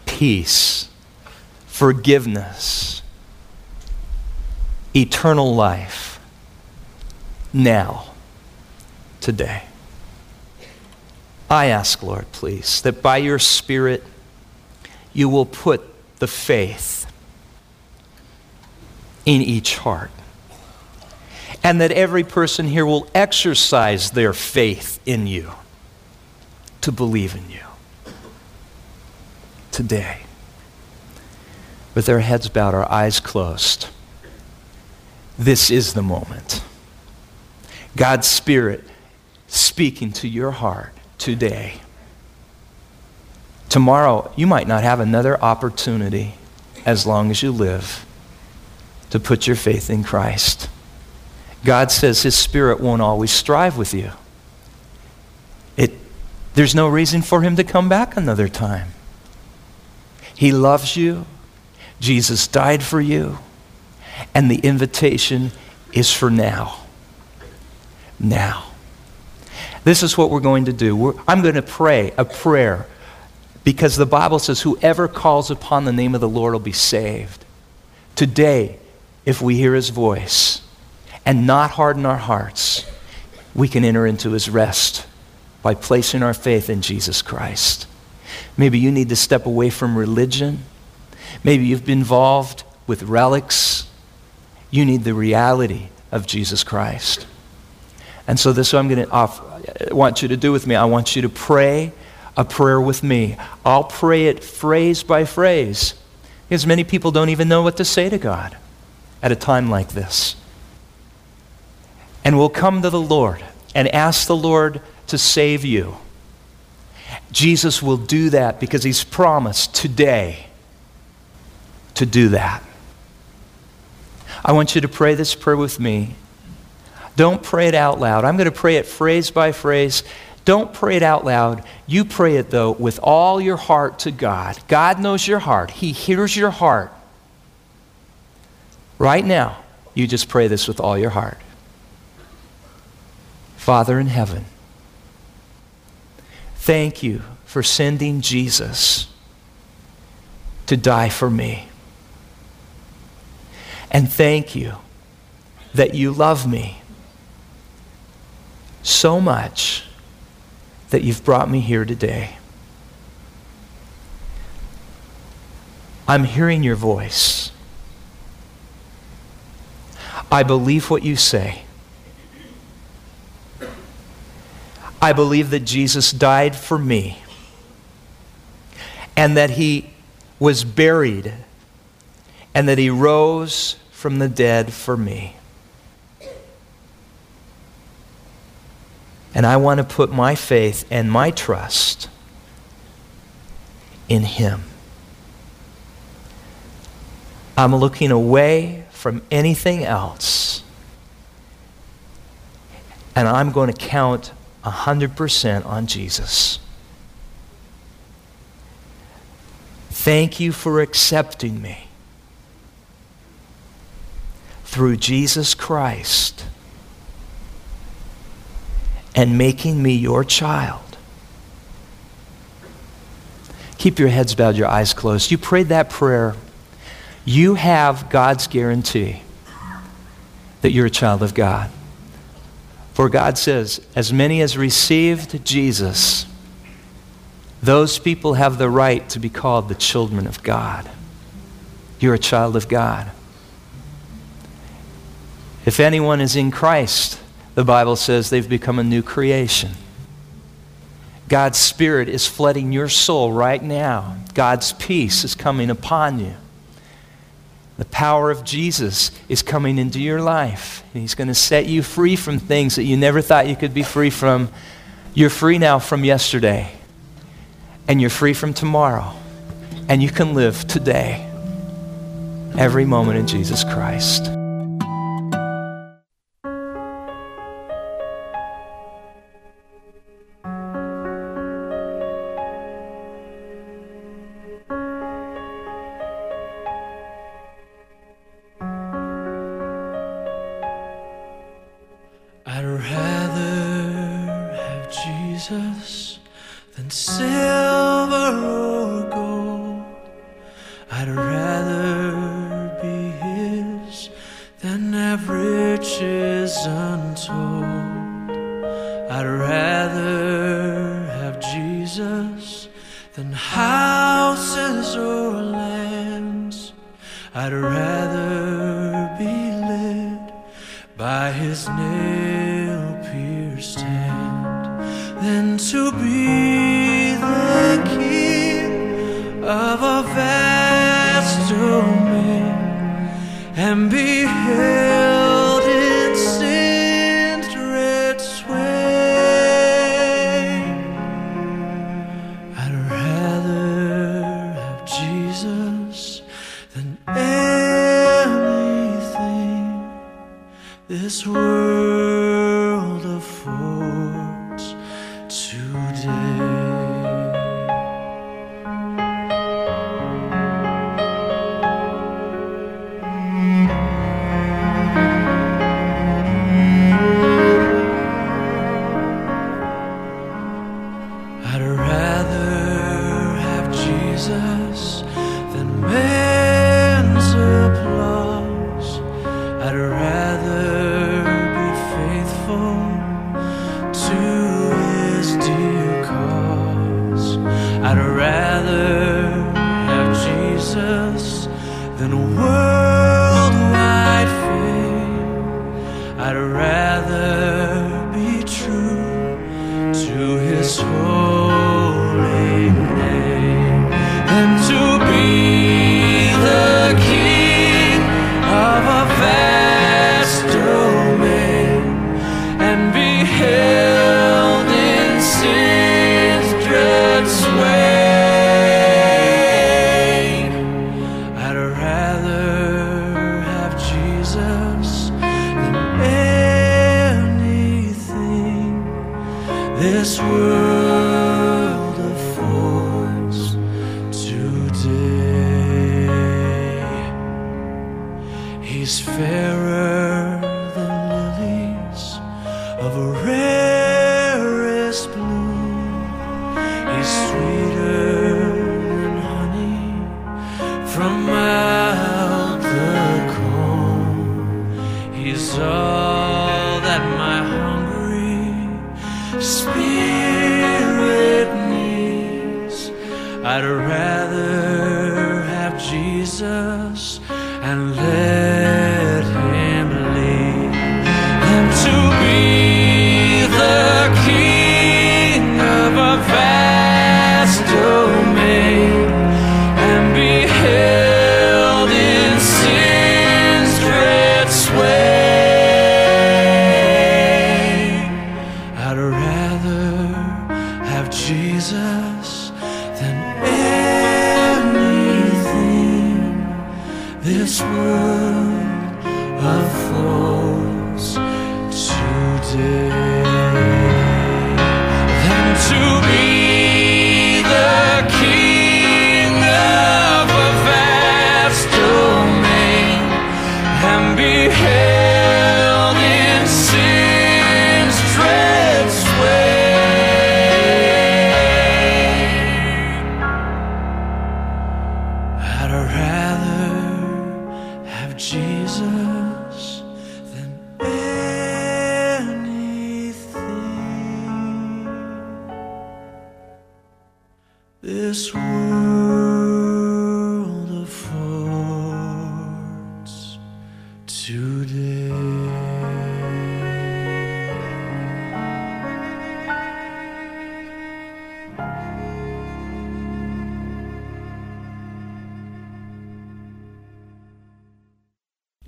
peace, forgiveness, eternal life. now, today. I ask, Lord, please, that by your Spirit you will put the faith in each heart. And that every person here will exercise their faith in you to believe in you today. With our heads bowed, our eyes closed, this is the moment. God's Spirit speaking to your heart today. Tomorrow, you might not have another opportunity as long as you live to put your faith in Christ. God says His Spirit won't always strive with you. It, there's no reason for Him to come back another time. He loves you. Jesus died for you. And the invitation is for now. Now. This is what we're going to do. We're, I'm going to pray a prayer because the Bible says, whoever calls upon the name of the Lord will be saved. Today, if we hear his voice and not harden our hearts, we can enter into his rest by placing our faith in Jesus Christ. Maybe you need to step away from religion. Maybe you've been involved with relics. You need the reality of Jesus Christ. And so, this is what I'm going to Uh, want you to do with me. I want you to pray a prayer with me. I'll pray it phrase by phrase because many people don't even know what to say to God at a time like this. And we'll come to the Lord and ask the Lord to save you. Jesus will do that because he's promised today to do that. I want you to pray this prayer with me. Don't pray it out loud. I'm going to pray it phrase by phrase. Don't pray it out loud. You pray it, though, with all your heart to God. God knows your heart, He hears your heart. Right now, you just pray this with all your heart. Father in heaven, thank you for sending Jesus to die for me. And thank you that you love me so much that you've brought me here today. I'm hearing your voice. I believe what you say. I believe that Jesus died for me and that he was buried and that he rose from the dead for me. And I want to put my faith and my trust in Him. I'm looking away from anything else. And I'm going to count 100% on Jesus. Thank you for accepting me through Jesus Christ and making me your child. Keep your heads bowed, your eyes closed. You prayed that prayer. You have God's guarantee that you're a child of God. For God says, as many as received Jesus, those people have the right to be called the children of God. You're a child of God. If anyone is in Christ, the Bible says they've become a new creation. God's Spirit is flooding your soul right now. God's peace is coming upon you. The power of Jesus is coming into your life. He's going to set you free from things that you never thought you could be free from. You're free now from yesterday, and you're free from tomorrow. And you can live today, every moment in Jesus Christ.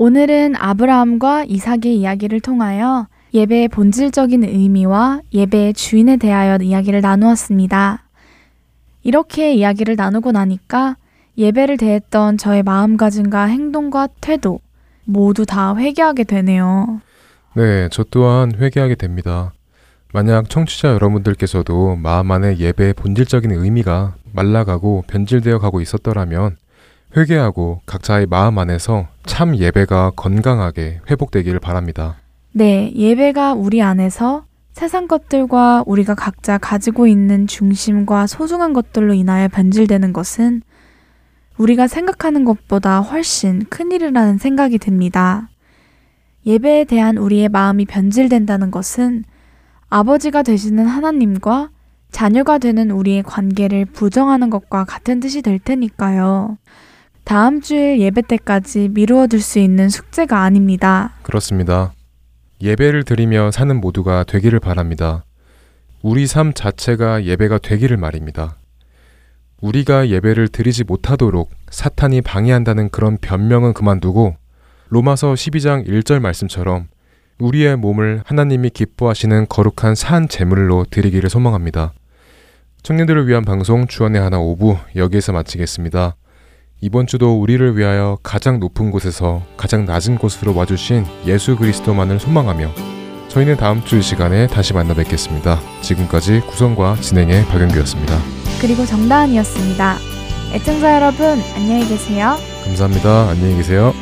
오늘은 아브라함과 이삭의 이야기를 통하여 예배의 본질적인 의미와 예배의 주인에 대하여 이야기를 나누었습니다. 이렇게 이야기를 나누고 나니까 예배를 대했던 저의 마음가짐과 행동과 태도 모두 다 회개하게 되네요. 네, 저 또한 회개하게 됩니다. 만약 청취자 여러분들께서도 마음 안에 예배의 본질적인 의미가 말라가고 변질되어 가고 있었더라면 회개하고 각자의 마음 안에서 참 예배가 건강하게 회복되기를 바랍니다. 네, 예배가 우리 안에서 세상 것들과 우리가 각자 가지고 있는 중심과 소중한 것들로 인하여 변질되는 것은 우리가 생각하는 것보다 훨씬 큰일이라는 생각이 듭니다. 예배에 대한 우리의 마음이 변질된다는 것은 아버지가 되시는 하나님과 자녀가 되는 우리의 관계를 부정하는 것과 같은 뜻이 될 테니까요. 다음 주일 예배 때까지 미루어 둘 수 있는 숙제가 아닙니다. 그렇습니다. 예배를 드리며 사는 모두가 되기를 바랍니다. 우리 삶 자체가 예배가 되기를 말입니다. 우리가 예배를 드리지 못하도록 사탄이 방해한다는 그런 변명은 그만두고 로마서 12장 1절 말씀처럼 우리의 몸을 하나님이 기뻐하시는 거룩한 산 제물로 드리기를 소망합니다. 청년들을 위한 방송 주안의 하나 5부 여기에서 마치겠습니다. 이번 주도 우리를 위하여 가장 높은 곳에서 가장 낮은 곳으로 와주신 예수 그리스도만을 소망하며 저희는 다음 주 이 시간에 다시 만나 뵙겠습니다. 지금까지 구성과 진행의 박영규였습니다. 그리고 정다은이었습니다. 애청자 여러분, 안녕히 계세요. 감사합니다. 안녕히 계세요.